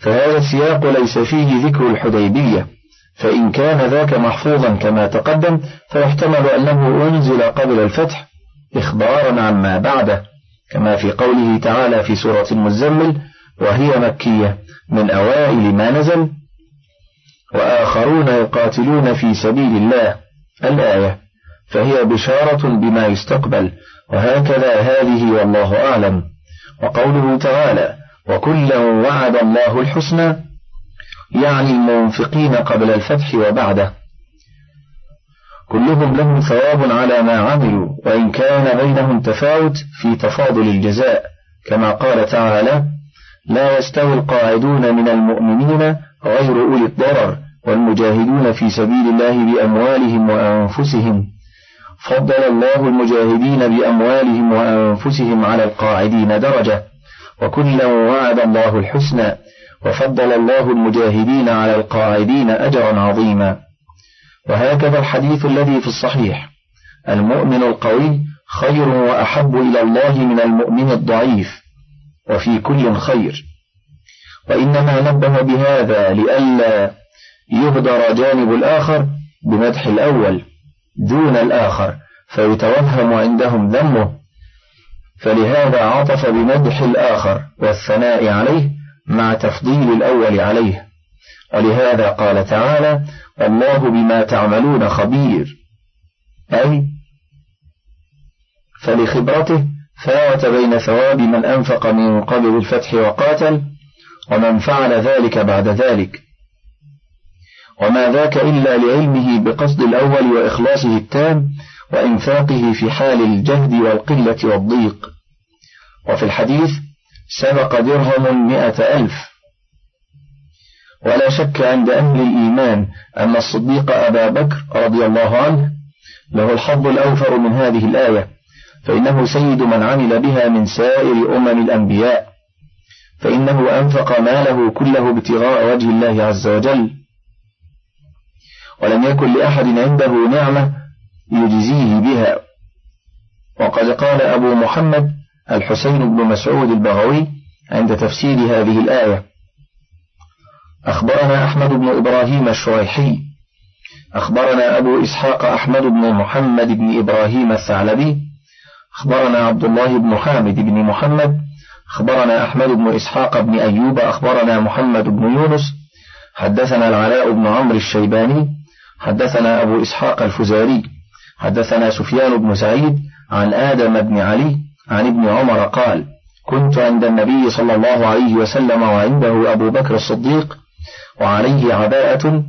فهذا السياق ليس فيه ذكر الحديبية فإن كان ذاك محفوظا كما تقدم فيحتمل أنه أنزل قبل الفتح إخبارا عما بعده كما في قوله تعالى في سورة المزمل وهي مكية من أوائل ما نزل وآخرون يقاتلون في سبيل الله. الآية فهي بشارة بما يستقبل وهكذا هذه والله أعلم. وقوله تعالى وكلا وعد الله الحسنى يعني المنفقين قبل الفتح وبعده. كلهم لهم ثواب على ما عملوا وإن كان بينهم تفاوت في تفاضل الجزاء. كما قال تعالى لا يستوي القاعدون من المؤمنين غير أولي الضرر والمجاهدون في سبيل الله بأموالهم وأنفسهم. فضل الله المجاهدين بأموالهم وأنفسهم على القاعدين درجة. وكلا وعد الله الحسنى وفضل الله المجاهدين على القاعدين أجرا عظيما. وهكذا الحديث الذي في الصحيح. المؤمن القوي خير وأحب إلى الله من المؤمن الضعيف وفي كل خير. وإنما نبه بهذا لئلا يهدر جانب الآخر بمدح الأول دون الآخر فيتوهم عندهم ذمه فلهذا عطف بمدح الآخر والثناء عليه مع تفضيل الأول عليه. ولهذا قال تعالى الله بما تعملون خبير أي فلخبرته فاوت بين ثواب من أنفق من قبل الفتح وقاتل ومن فعل ذلك بعد ذلك. وما ذاك إلا لعلمه بقصد الأول وإخلاصه التام وإنفاقه في حال الجهد والقلة والضيق. وفي الحديث سبق درهم مئة ألف. ولا شك عند أهل الإيمان أن الصديق أبا بكر رضي الله عنه له الحظ الأوفر من هذه الآية فإنه سيد من عمل بها من سائر أمم الأنبياء. فإنه أنفق ماله كله ابتغاء وجه الله عز وجل. ولم يكن لأحد عنده نعمة يجزيه بها. وقد قال أبو محمد الحسين بن مسعود البغوي عند تفسير هذه الآية. أخبرنا أحمد بن إبراهيم الشريحي. أخبرنا أبو إسحاق أحمد بن محمد بن إبراهيم الثعلبي. أخبرنا عبد الله بن حامد بن محمد. أخبرنا أحمد بن إسحاق بن أيوب. أخبرنا محمد بن يونس. حدثنا العلاء بن عمرو الشيباني. حدثنا أبو إسحاق الفزاري. حدثنا سفيان بن سعيد عن آدم بن علي عن ابن عمر قال كنت عند النبي صلى الله عليه وسلم وعنده أبو بكر الصديق وعليه عباءة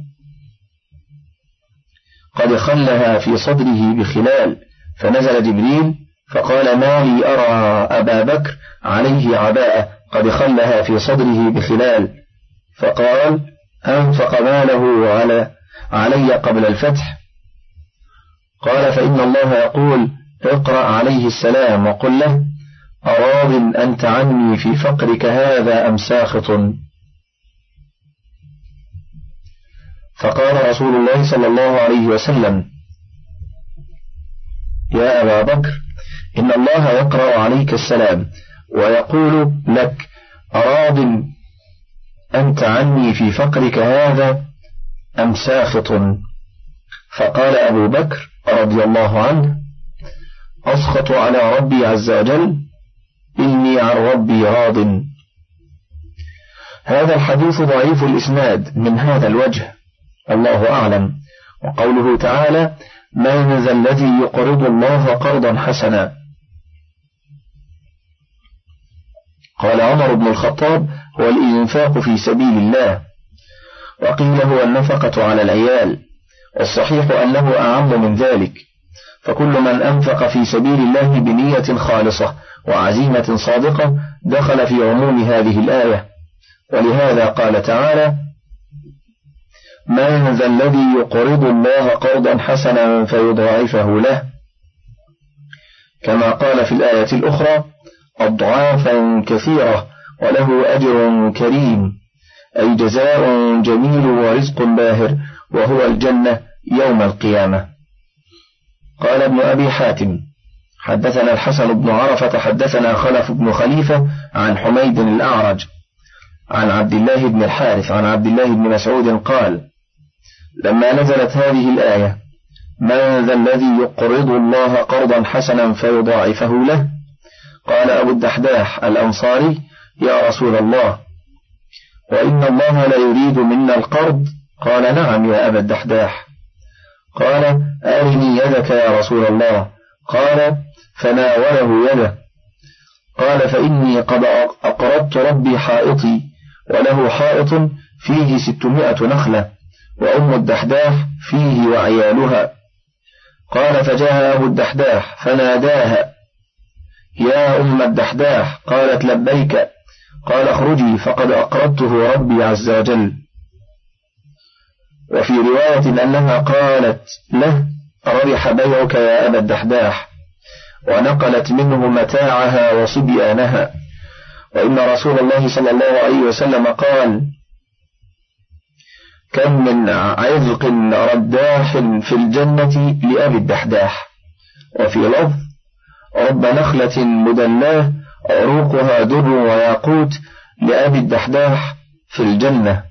قد خلها في صدره بخلال فنزل جبريل فقال ما لي أرى أبا بكر عليه عباءة قد خلها في صدره بخلال. فقال أنفق ماله على علي قبل الفتح قال فإن الله يقول اقرأ عليه السلام وقل له أراض أنت عني في فقرك هذا أم ساخط؟ فقال رسول الله صلى الله عليه وسلم يا أبا بكر إن الله يقرأ عليك السلام ويقول لك أراض أنت عني في فقرك هذا أم ساخط؟ فقال أبو بكر رضي الله عنه أسخط على ربي عز وجل إني عن ربي راض. هذا الحديث ضعيف الإسناد من هذا الوجه الله أعلم. وقوله تعالى من ذا الذي يقرض الله قرضا حسنا. قال عمر بن الخطاب هو الإنفاق في سبيل الله. وقيل هو النفقة على العيال. والصحيح أنه أعم من ذلك. فكل من أنفق في سبيل الله بنية خالصة وعزيمة صادقة دخل في عموم هذه الآية. ولهذا قال تعالى من ذا الذي يقرض الله قرضا حسنا فيضاعفه له. كما قال في الآية الأخرى أضعافا كثيرة وله أجر كريم. أي جزاء جميل ورزق باهر وهو الجنة يوم القيامة. قال ابن أبي حاتم حدثنا الحسن بن عرفة حدثنا خلف بن خليفة عن حميد الأعرج عن عبد الله بن الحارث عن عبد الله بن مسعود قال لما نزلت هذه الآية من ذا الذي يقرض الله قرضا حسنا فيضاعفه له؟ قال أبو الدحداح الأنصاري يا رسول الله وإن الله لا يريد منا القرض قال نعم يا أبا الدحداح. قال أرني يدك يا رسول الله. قال فناوله يده. قال فإني قد أقرضت ربي حائطي وله حائط فيه ستمائة نخلة وأم الدحداح فيه وعيالها. قال فجاء أبو الدحداح فناداها. يا أم الدحداح قالت لبيك. قال اخرجي فقد أقرضته ربي عز وجل. وفي رواية أنها قالت له ربح بيعك يا أبا الدحداح. ونقلت منه متاعها وصبيانها. وإن رسول الله صلى الله عليه وسلم قال كم من عذق رداح في الجنة لأبي الدحداح. وفي لفظ رب نخلة مدلاه عروقها در وياقوت لأبي الدحداح في الجنة.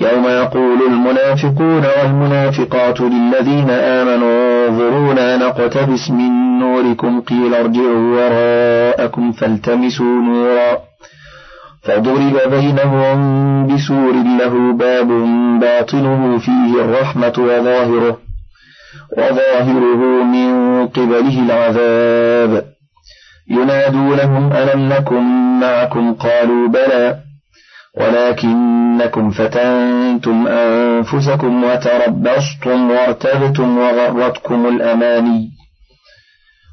يوم يقول المنافقون والمنافقات للذين آمنوا انظرونا نقتبس من نوركم قيل ارجعوا وراءكم فالتمسوا نورا. فضرب بينهم بسور له باب باطنه فيه الرحمة وظاهره وظاهره من قبله العذاب. ينادونهم ألم نكن معكم؟ قالوا بلى. ولكنكم فتنتم أنفسكم وتربصتم وارتبتم وغرتكم الأماني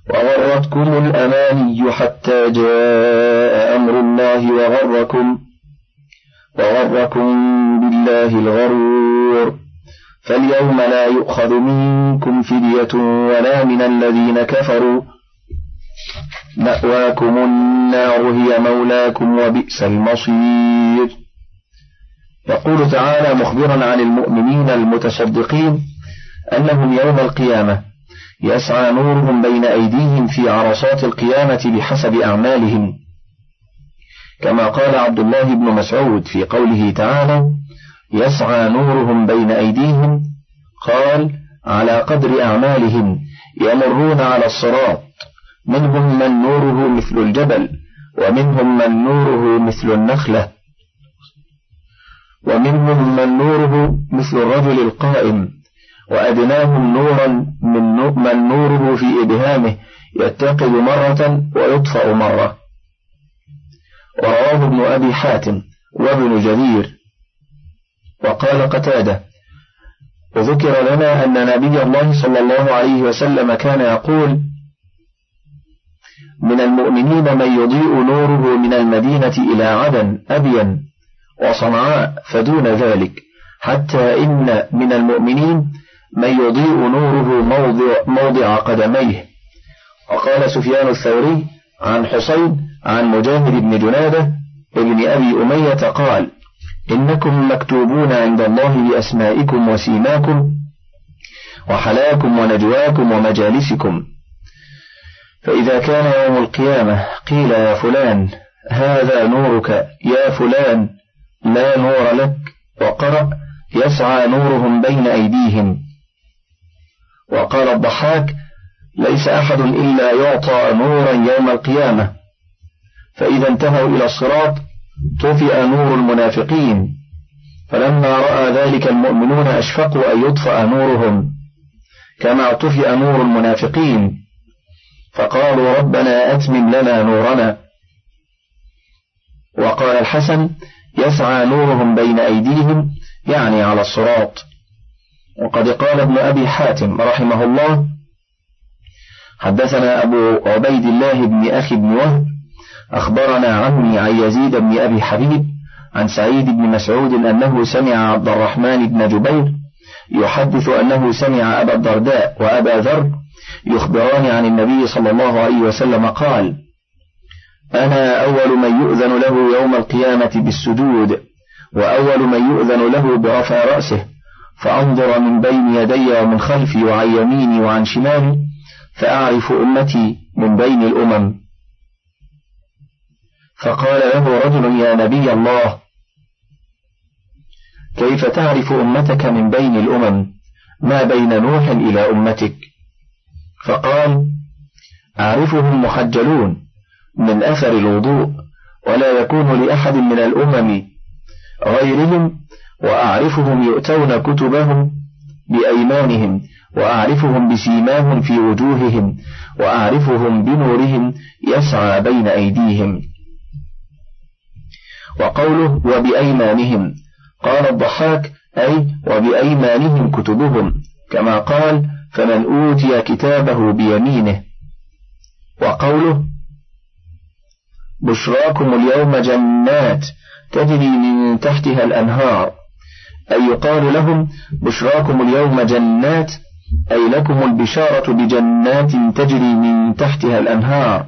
وغرتكم الأماني حتى جاء أمر الله وغركم وغركم بالله الغرور. فاليوم لا يؤخذ منكم فدية ولا من الذين كفروا مأواكم النار هي مولاكم وبئس المصير. يقول تعالى مخبرا عن المؤمنين المتصدقين أنهم يوم القيامة يسعى نورهم بين أيديهم في عرصات القيامة بحسب أعمالهم. كما قال عبد الله بن مسعود في قوله تعالى يسعى نورهم بين أيديهم قال على قدر أعمالهم يمرون على الصراط منهم من نوره مثل الجبل ومنهم من نوره مثل النخلة ومنهم من نوره مثل الرجل القائم وأدناهم نورا من من نوره في إبهامه يتقد مرة ويطفأ مرة. ورواه ابن أبي حاتم وابن جرير. وقال قتادة وذكر لنا أن نبي الله صلى الله عليه وسلم كان يقول من المؤمنين من يضيء نوره من المدينة إلى عدن أبين وصنعاء فدون ذلك حتى إن من المؤمنين من يضيء نوره موضع, موضع قدميه. وقال سفيان الثوري عن حسين عن مجاهد بن جنادة ابن أبي أمية قال إنكم مكتوبون عند الله بأسمائكم وسيماكم وحلاكم ونجواكم ومجالسكم. فإذا كان يوم القيامة قيل يا فلان هذا نورك. يا فلان لا نور لك. وقرأ يسعى نورهم بين أيديهم. وقال الضحاك ليس أحد إلا يعطى نورا يوم القيامة. فإذا انتهوا إلى الصراط طفئ نور المنافقين. فلما رأى ذلك المؤمنون أشفقوا أن يطفأ نورهم. كما طفئ نور المنافقين. فقالوا ربنا أتمم لنا نورنا. وقال الحسن يسعى نورهم بين أيديهم يعني على الصراط. وقد قال ابن أبي حاتم رحمه الله حدثنا أبو عبيد الله بن أخي بن وهب أخبرنا عمي عن يزيد بن أبي حبيب عن سعيد بن مسعود أنه سمع عبد الرحمن بن جبير يحدث أنه سمع أبا الدرداء وأبا ذر يخبران عن النبي صلى الله عليه وسلم قال أنا أول من يؤذن له يوم القيامة بالسجود وأول من يؤذن له برفع رأسه فأنظر من بين يدي ومن خلفي وعن يميني وعن شمالي فأعرف أمتي من بين الأمم. فقال له رجل يا نبي الله كيف تعرف أمتك من بين الأمم؟ ما بين نوح إلى أمتك؟ فقال أعرفهم محجلون من أثر الوضوء ولا يكون لأحد من الأمم غيرهم وأعرفهم يؤتون كتبهم بأيمانهم وأعرفهم بسيماهم في وجوههم وأعرفهم بنورهم يسعى بين أيديهم. وقوله وبأيمانهم قال الضحاك أي وبأيمانهم كتبهم كما قال فمن أوتي كتابه بيمينه وقوله بشراكم اليوم جنات تجري من تحتها الأنهار أي يقال لهم بشراكم اليوم جنات أي لكم البشارة بجنات تجري من تحتها الأنهار.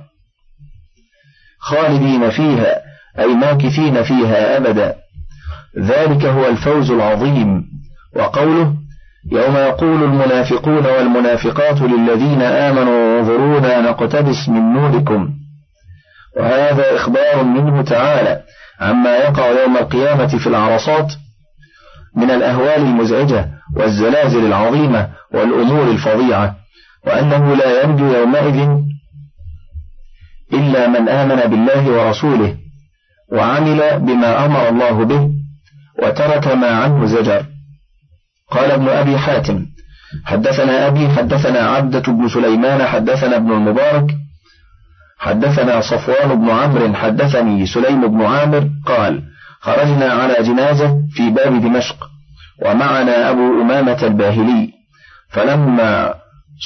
خالدين فيها أي ماكثين فيها أبدا. ذلك هو الفوز العظيم. وقوله يوم يقول المنافقون والمنافقات للذين آمنوا انظرونا نقتبس من نوركم. وهذا إخبار منه تعالى عما يقع يوم القيامة في العرصات من الأهوال المزعجة والزلازل العظيمة والأمور الفظيعة وأنه لا ينجو يومئذ إلا من آمن بالله ورسوله وعمل بما أمر الله به وترك ما عنه زجر. قال ابن أبي حاتم حدثنا أبي حدثنا عبدة بن سليمان حدثنا ابن المبارك حدثنا صفوان بن عمرو حدثني سليم بن عامر قال خرجنا على جنازة في باب دمشق ومعنا أبو أمامة الباهلي فلما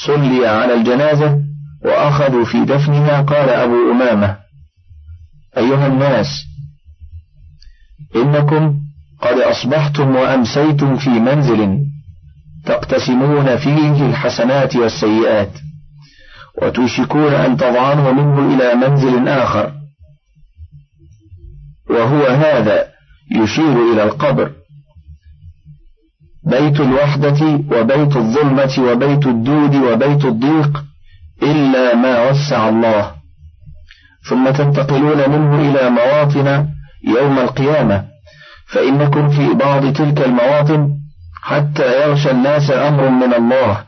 صلي على الجنازة وأخذوا في دفنها قال أبو أمامة أيها الناس إنكم قد أصبحتم وأمسيتم في منزل تقتسمون فيه الحسنات والسيئات وتوشكون أن تضعنوا منه إلى منزل آخر. وهو هذا يشير إلى القبر. بيت الوحدة وبيت الظلمة وبيت الدود وبيت الضيق إلا ما وسع الله. ثم تنتقلون منه إلى مواطن يوم القيامة. فإنكم في بعض تلك المواطن حتى يغشى الناس أمر من الله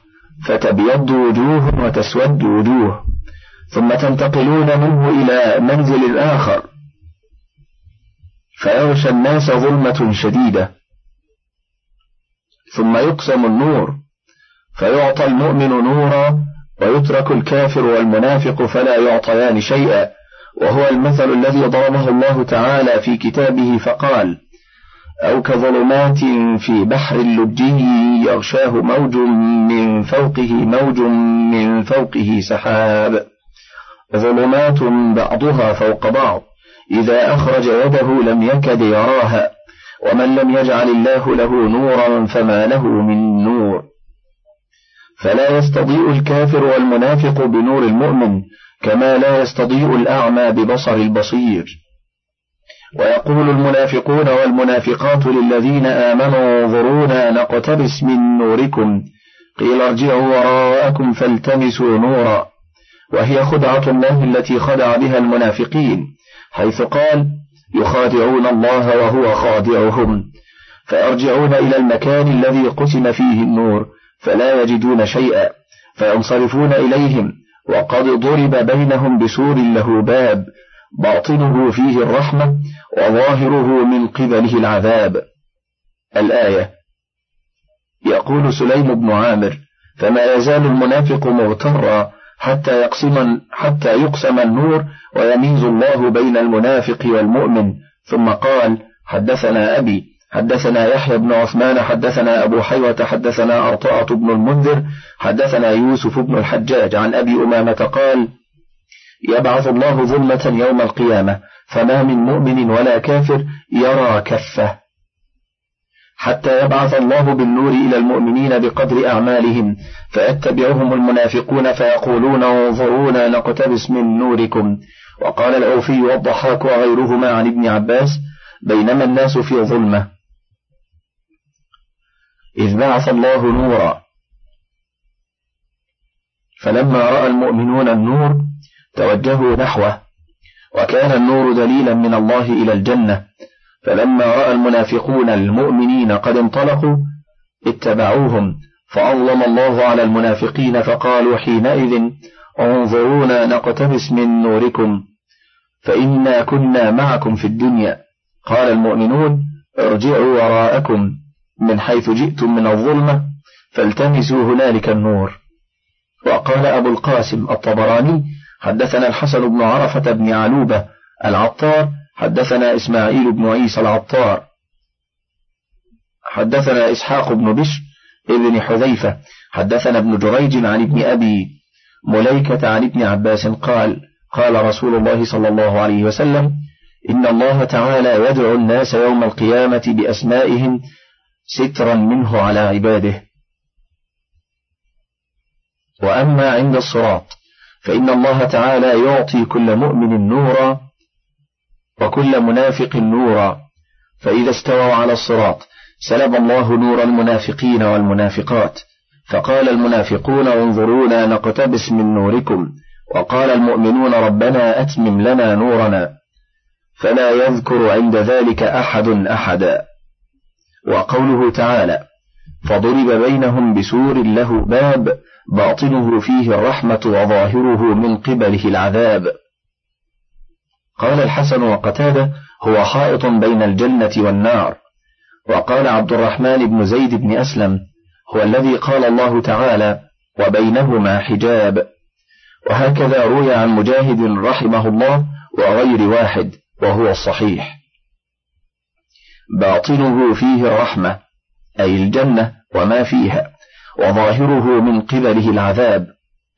فتبيض وجوه وتسود وجوه ثم تنتقلون منه إلى منزل آخر. فيغشى الناس ظلمة شديدة. ثم يقسم النور فيعطى المؤمن نورا ويترك الكافر والمنافق فلا يعطيان شيئا وهو المثل الذي ضربه الله تعالى في كتابه فقال أو كظلمات في بحر لجي يغشاه موج من فوقه موج من فوقه سحاب. ظلمات بعضها فوق بعض. إذا أخرج يده لم يكد يراها. ومن لم يجعل الله له نورا فما له من نور. فلا يستضيء الكافر والمنافق بنور المؤمن كما لا يستضيء الأعمى ببصر البصير. ويقول المنافقون والمنافقات للذين آمنوا انظرونا نقتبس من نوركم. قيل ارجعوا وراءكم فالتمسوا نورا. وهي خدعة الله التي خدع بها المنافقين حيث قال يخادعون الله وهو خادعهم. فيرجعون إلى المكان الذي قسم فيه النور فلا يجدون شيئا فينصرفون إليهم. وقد ضرب بينهم بسور له باب باطنه فيه الرحمة وظاهره من قبله العذاب. الآية يقول سليم بن عامر فما يزال المنافق مغترا حتى يقسم حتى يقسم النور ويميز الله بين المنافق والمؤمن. ثم قال حدثنا أبي حدثنا يحيى بن عثمان حدثنا أبو حيوة حدثنا أرطاءة بن المنذر حدثنا يوسف بن الحجاج عن أبي أمامة قال يبعث الله ظلمة يوم القيامة فما من مؤمن ولا كافر يرى كفه. حتى يبعث الله بالنور إلى المؤمنين بقدر أعمالهم فيتبعهم المنافقون فيقولون انظرونا نقتبس من نوركم. وقال الأوفي والضحاك وغيرهما عن ابن عباس بينما الناس في ظلمة. إذ بعث الله نورا فلما رأى المؤمنون النور توجهوا نحوه وكان النور دليلا من الله إلى الجنة فلما رأى المنافقون المؤمنين قد انطلقوا اتبعوهم فأظلم الله على المنافقين فقالوا حينئذ انظرونا نقتبس من نوركم فإنا كنا معكم في الدنيا. قال المؤمنون ارجعوا وراءكم من حيث جئتم من الظلمة فالتمسوا هنالك النور. وقال أبو القاسم الطبراني حدثنا الحسن بن عرفة بن علوبة العطار حدثنا إسماعيل بن عيسى العطار. حدثنا إسحاق بن بشر ابن حذيفة حدثنا ابن جريج عن ابن أبي مليكة عن ابن عباس قال قال رسول الله صلى الله عليه وسلم إن الله تعالى يدعو الناس يوم القيامة بأسمائهم سترا منه على عباده. وأما عند الصراط فإن الله تعالى يعطي كل مؤمن نورا وكل منافق نورا فإذا استووا على الصراط سلب الله نور المنافقين والمنافقات. فقال المنافقون انظرونا نقتبس من نوركم. وقال المؤمنون ربنا أتمم لنا نورنا. فلا يذكر عند ذلك أحد أحدا وقوله تعالى فضرب بينهم بسور له باب باطنه فيه الرحمة وظاهره من قبله العذاب. قال الحسن وقتادة هو حائط بين الجنة والنار. وقال عبد الرحمن بن زيد بن أسلم هو الذي قال الله تعالى وبينهما حجاب. وهكذا روي عن مجاهد رحمه الله وغير واحد وهو الصحيح. باطنه فيه الرحمة أي الجنة وما فيها. وظاهره من قبله العذاب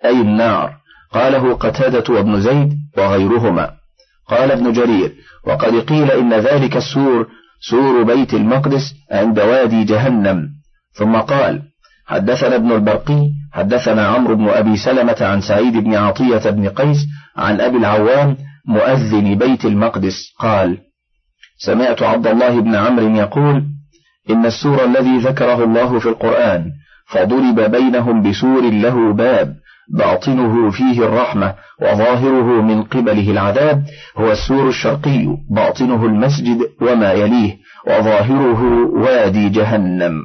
أي النار. قاله قتادة وابن زيد وغيرهما. قال ابن جرير وقد قيل إن ذلك السور سور بيت المقدس عند وادي جهنم. ثم قال حدثنا ابن البرقي حدثنا عمرو بن أبي سلمة عن سعيد بن عطية بن قيس عن أبي العوام مؤذن بيت المقدس. قال سمعت عبد الله بن عمرو يقول إن السور الذي ذكره الله في القرآن فضرب بينهم بسور له باب باطنه فيه الرحمة وظاهره من قبله العذاب هو السور الشرقي باطنه المسجد وما يليه وظاهره وادي جهنم.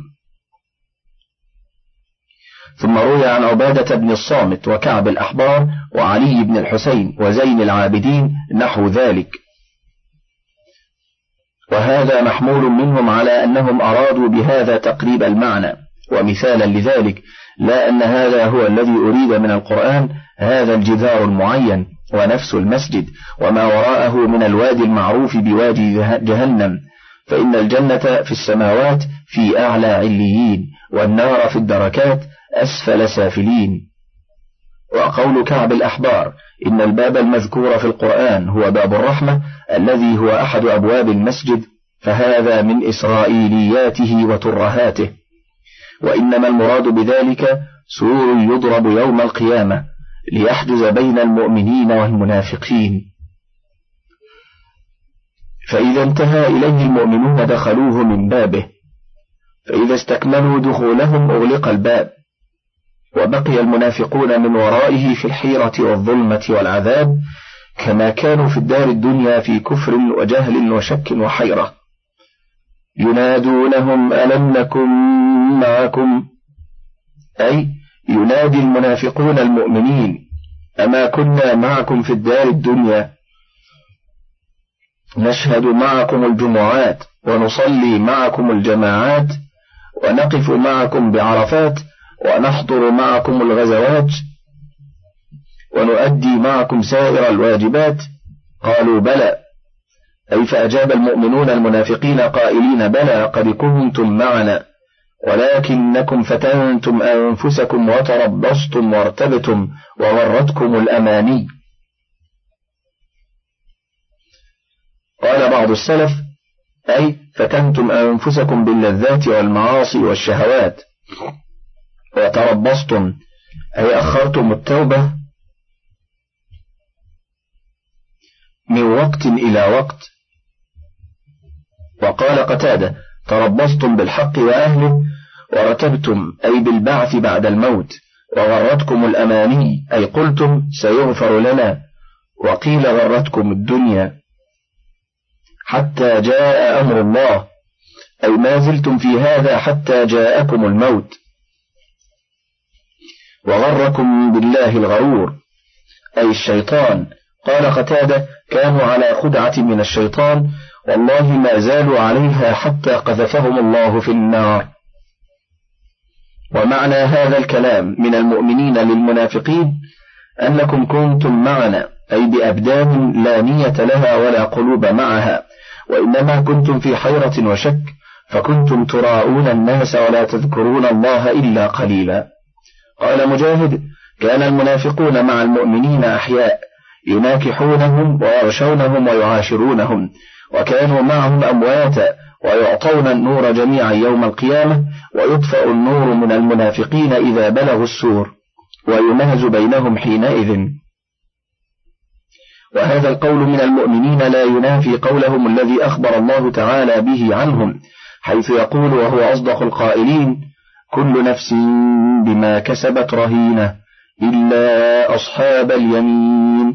ثم روي عن عبادة بن الصامت وكعب الأحبار وعلي بن الحسين وزين العابدين نحو ذلك. وهذا محمول منهم على أنهم أرادوا بهذا تقريب المعنى. ومثالا لذلك لا أن هذا هو الذي أريد من القرآن هذا الجدار المعين ونفس المسجد وما وراءه من الوادي المعروف بوادي جهنم. فإن الجنة في السماوات في أعلى عليين والنار في الدركات أسفل سافلين. وقول كعب الأحبار إن الباب المذكور في القرآن هو باب الرحمة الذي هو أحد أبواب المسجد فهذا من إسرائيلياته وترهاته. وإنما المراد بذلك سور يضرب يوم القيامة ليحجز بين المؤمنين والمنافقين. فإذا انتهى إليه المؤمنون دخلوه من بابه. فإذا استكملوا دخولهم أغلق الباب. وبقي المنافقون من ورائه في الحيرة والظلمة والعذاب كما كانوا في الدار الدنيا في كفر وجهل وشك وحيرة. ينادونهم ألم نكن معكم؟ أي ينادي المنافقون المؤمنين أما كنا معكم في الدار الدنيا؟ نشهد معكم الجمعات ونصلي معكم الجماعات ونقف معكم بعرفات ونحضر معكم الغزوات ونؤدي معكم سائر الواجبات؟ قالوا بلى. أي فأجاب المؤمنون المنافقين قائلين بلى قد كنتم معنا ولكنكم فتنتم أنفسكم وتربصتم وارتبتم وغرتكم الأماني. قال بعض السلف أي فتنتم أنفسكم باللذات والمعاصي والشهوات. وتربصتم أي أخرتم التوبة من وقت إلى وقت. وقال قتادة تربصتم بالحق وأهله ورتبتم أي بالبعث بعد الموت وغرتكم الأماني أي قلتم سيغفر لنا وقيل غرتكم الدنيا. حتى جاء أمر الله أي ما زلتم في هذا حتى جاءكم الموت. وغركم بالله الغرور أي الشيطان. قال قتادة كانوا على خدعة من الشيطان والله ما زالوا عليها حتى قذفهم الله في النار. ومعنى هذا الكلام من المؤمنين للمنافقين أنكم كنتم معنا أي بأبدان لا نية لها ولا قلوب معها وإنما كنتم في حيرة وشك فكنتم تراءون الناس ولا تذكرون الله إلا قليلا. قال مجاهد كان المنافقون مع المؤمنين أحياء يناكحونهم ويغشونهم ويعاشرونهم وكانوا معهم أمواتا ويعطون النور جميعا يوم القيامة ويطفأ النور من المنافقين إذا بلغوا السور ويمهز بينهم حينئذ. وهذا القول من المؤمنين لا ينافي قولهم الذي أخبر الله تعالى به عنهم حيث يقول وهو أصدق القائلين كل نفس بما كسبت رهينة إلا أصحاب اليمين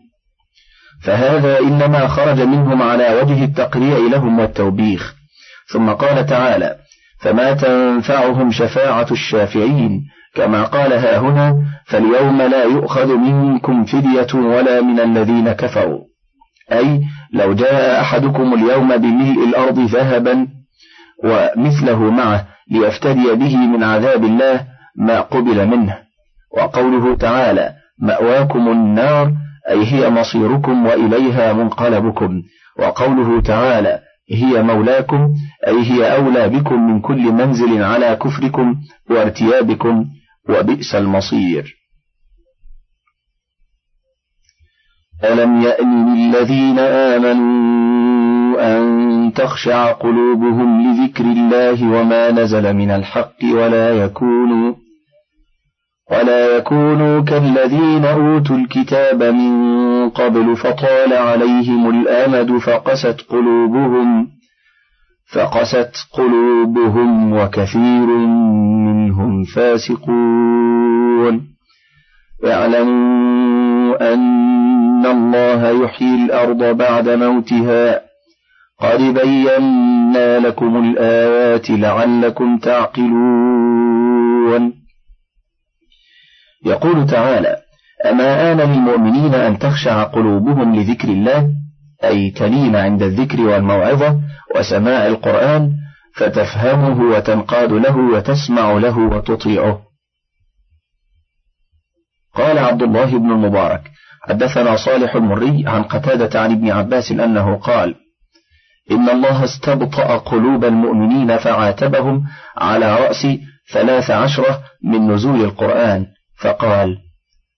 فهذا إنما خرج منهم على وجه التقريع لهم والتوبيخ. ثم قال تعالى فما تنفعهم شفاعة الشافعين؟ كما قال ها هنا فاليوم لا يؤخذ منكم فدية ولا من الذين كفروا. أي لو جاء أحدكم اليوم بملء الأرض ذهبا ومثله معه ليفتدي به من عذاب الله ما قبل منه. وقوله تعالى مأواكم النار أي هي مصيركم وإليها منقلبكم. وقوله تعالى هي مولاكم أي هي أولى بكم من كل منزل على كفركم وارتيابكم وبئس المصير. ألم يأن للذين آمنوا أن تخشع قلوبهم لذكر الله وما نزل من الحق ولا يكونوا ولا يكونوا كالذين أوتوا الكتاب من قبل فطال عليهم الأمد فقست قلوبهم فقست قلوبهم وكثير منهم فاسقون. اعلموا أن الله يحيي الأرض بعد موتها. قد بينا لكم الآيات لعلكم تعقلون. يقول تعالى أما آن للمؤمنين أن تخشع قلوبهم لذكر الله؟ أي تلين عند الذكر والموعظة وسماع القرآن فتفهمه وتنقاد له وتسمع له وتطيعه. قال عبد الله بن المبارك حدثنا صالح المري عن قتادة عن ابن عباس أنه قال إن الله استبطأ قلوب المؤمنين فعاتبهم على رأس ثلاث عشرة من نزول القرآن. فقال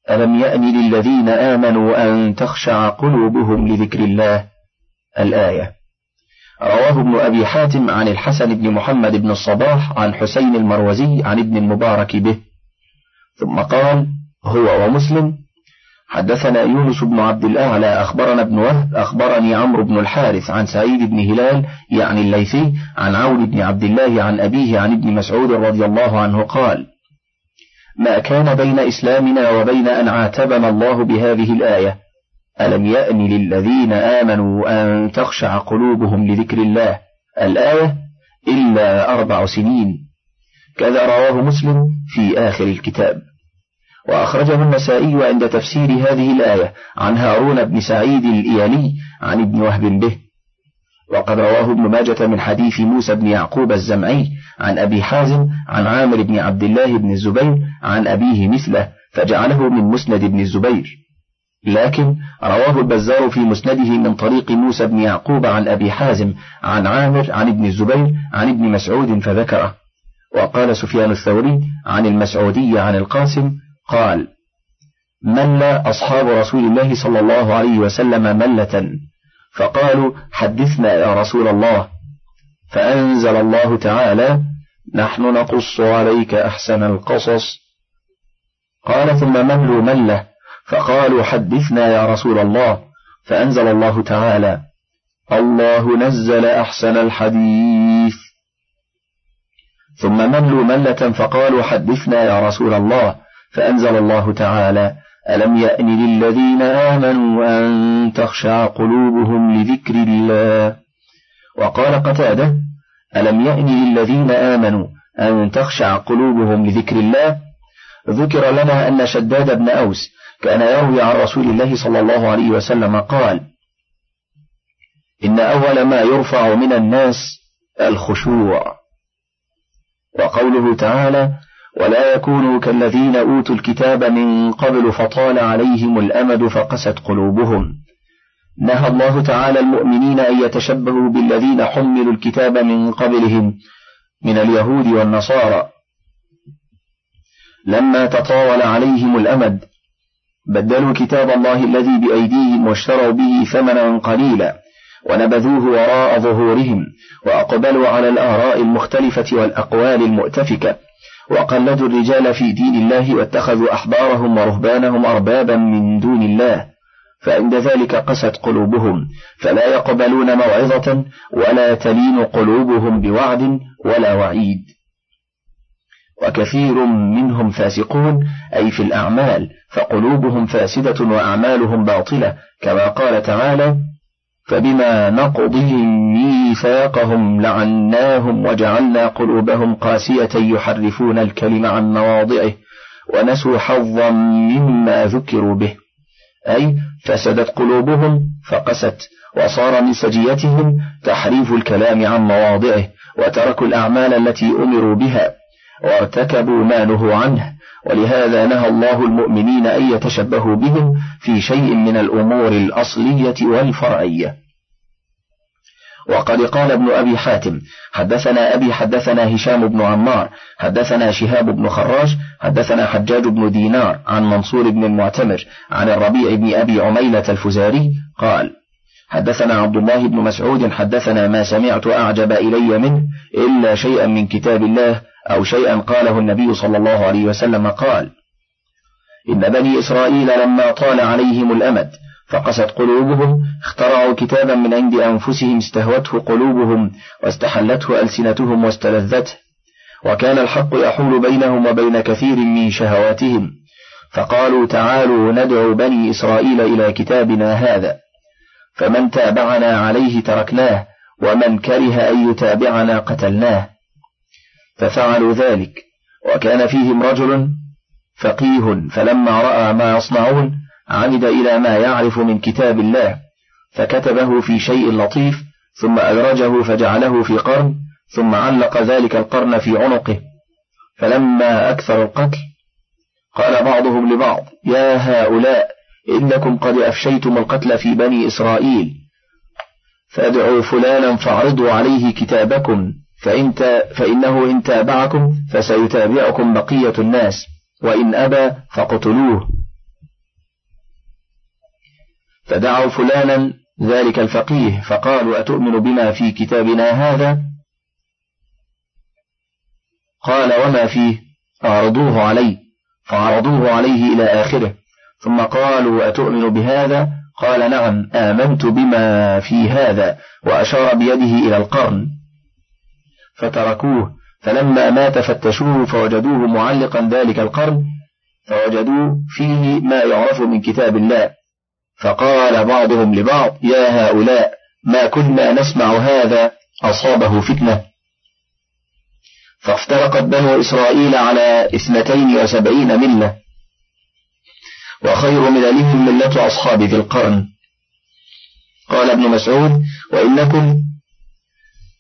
ألم يأن للذين آمنوا أن تخشع قلوبهم لذكر الله؟ الآية. رواه ابن أبي حاتم عن الحسن بن محمد بن الصباح عن حسين المروزي عن ابن المبارك به. ثم قال هو ومسلم. حدثنا يونس بن عبد الأعلى أخبرنا ابن وهب أخبرني عمرو بن الحارث عن سعيد بن هلال يعني الليثي عن عون بن عبد الله عن أبيه عن ابن مسعود رضي الله عنه قال ما كان بين إسلامنا وبين أن عاتبنا الله بهذه الآية. ألم يأن للذين آمنوا أن تخشع قلوبهم لذكر الله؟ الآية إلا أربع سنين. كذا رواه مسلم في آخر الكتاب. وأخرجه النسائي عند تفسير هذه الآية عن هارون بن سعيد الإيالي عن ابن وهب به. وقد رواه ابن ماجة من حديث موسى بن يعقوب الزمعي عن أبي حازم عن عامر بن عبد الله بن الزبير عن أبيه مثله فجعله من مسند بن الزبير. لكن رواه البزار في مسنده من طريق موسى بن يعقوب عن أبي حازم عن عامر عن ابن الزبير عن ابن مسعود فذكره. وقال سفيان الثوري عن المسعودي عن القاسم قال مل أصحاب رسول الله صلى الله عليه وسلم ملة فقالوا حدثنا يا رسول الله. فأنزل الله تعالى نحن نقص عليك أحسن القصص. قال ثم ملوا ملة. فقالوا حدثنا يا رسول الله. فأنزل الله تعالى الله نزل أحسن الحديث. ثم ملوا ملة فقالوا حدثنا يا رسول الله. فأنزل الله تعالى ألم يأن للذين آمنوا أن تخشع قلوبهم لذكر الله؟ وقال قتادة ألم يأن للذين آمنوا أن تخشع قلوبهم لذكر الله؟ ذكر لنا أن شداد بن أوس كان يروي عن رسول الله صلى الله عليه وسلم قال إن أول ما يرفع من الناس الخشوع. وقوله تعالى ولا يكونوا كالذين أوتوا الكتاب من قبل فطال عليهم الأمد فقست قلوبهم. نهى الله تعالى المؤمنين أن يتشبهوا بالذين حملوا الكتاب من قبلهم من اليهود والنصارى. لما تطاول عليهم الأمد بدلوا كتاب الله الذي بأيديهم واشتروا به ثمنا قليلا ونبذوه وراء ظهورهم وأقبلوا على الآراء المختلفة والأقوال المؤتفكة. وقلدوا الرجال في دين الله واتخذوا أحبارهم ورهبانهم أربابا من دون الله. فعند ذلك قست قلوبهم فلا يقبلون موعظة ولا تلين قلوبهم بوعد ولا وعيد. وكثير منهم فاسقون أي في الأعمال فقلوبهم فاسدة وأعمالهم باطلة كما قال تعالى فبما نقضهم ميثاقهم لعناهم وجعلنا قلوبهم قاسية يحرفون الكلم عن مواضعه ونسوا حظا مما ذكروا به. أي فسدت قلوبهم فقست وصار من سجيتهم تحريف الكلام عن مواضعه وتركوا الأعمال التي أمروا بها وارتكبوا ما نهوا عنه. ولهذا نهى الله المؤمنين أن يتشبهوا بهم في شيء من الأمور الأصلية والفرعية. وقد قال ابن أبي حاتم حدثنا أبي حدثنا هشام بن عمار حدثنا شهاب بن خراش حدثنا حجاج بن دينار عن منصور بن المعتمر عن الربيع بن أبي عميلة الفزاري قال حدثنا عبد الله بن مسعود حدثنا ما سمعت أعجب إلي منه إلا شيئا من كتاب الله أو شيئا قاله النبي صلى الله عليه وسلم قال إن بني إسرائيل لما طال عليهم الأمد فقست قلوبهم اخترعوا كتابا من عند أنفسهم استهوته قلوبهم واستحلته ألسنتهم واستلذته وكان الحق يحول بينهم وبين كثير من شهواتهم. فقالوا تعالوا ندعو بني إسرائيل إلى كتابنا هذا. فمن تابعنا عليه تركناه ومن كره أن يتابعنا قتلناه. ففعلوا ذلك. وكان فيهم رجل فقيه فلما رأى ما يصنعون عمد إلى ما يعرف من كتاب الله فكتبه في شيء لطيف ثم أدرجه فجعله في قرن ثم علق ذلك القرن في عنقه. فلما أكثر القتل قال بعضهم لبعض يا هؤلاء إنكم قد أفشيتم القتل في بني إسرائيل فادعوا فلانا فاعرضوا عليه كتابكم. فإن فإنه إن تابعكم فسيتابعكم بقية الناس وإن أبى فاقتلوه. فدعوا فلانا ذلك الفقيه فقالوا أتؤمن بما في كتابنا هذا؟ قال وما فيه؟ أعرضوه علي فعرضوه عليه إلى آخره. ثم قالوا أتؤمن بهذا؟ قال نعم آمنت بما في هذا وأشار بيده إلى القرن. فتركوه. فلما مات فتشوه فوجدوه معلقا ذلك القرن فوجدوا فيه ما يعرف من كتاب الله. فقال بعضهم لبعض يا هؤلاء ما كنا نسمع هذا أصابه فتنة. فافترقت بنو إسرائيل على اثنتين وسبعين ملة. وخير مللهم ملة أصحاب ذي القرن. قال ابن مسعود وإنكم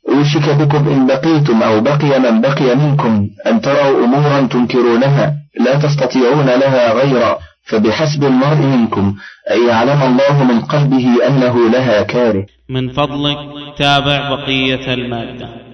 أوشك بكم إن بقيتم أو بقي من بقي منكم أن تروا أمورا تنكرونها لا تستطيعون لها غيرا فبحسب المرء منكم أن يعلم الله من قلبه أنه لها كاره. من فضلك تابع بقية المادة.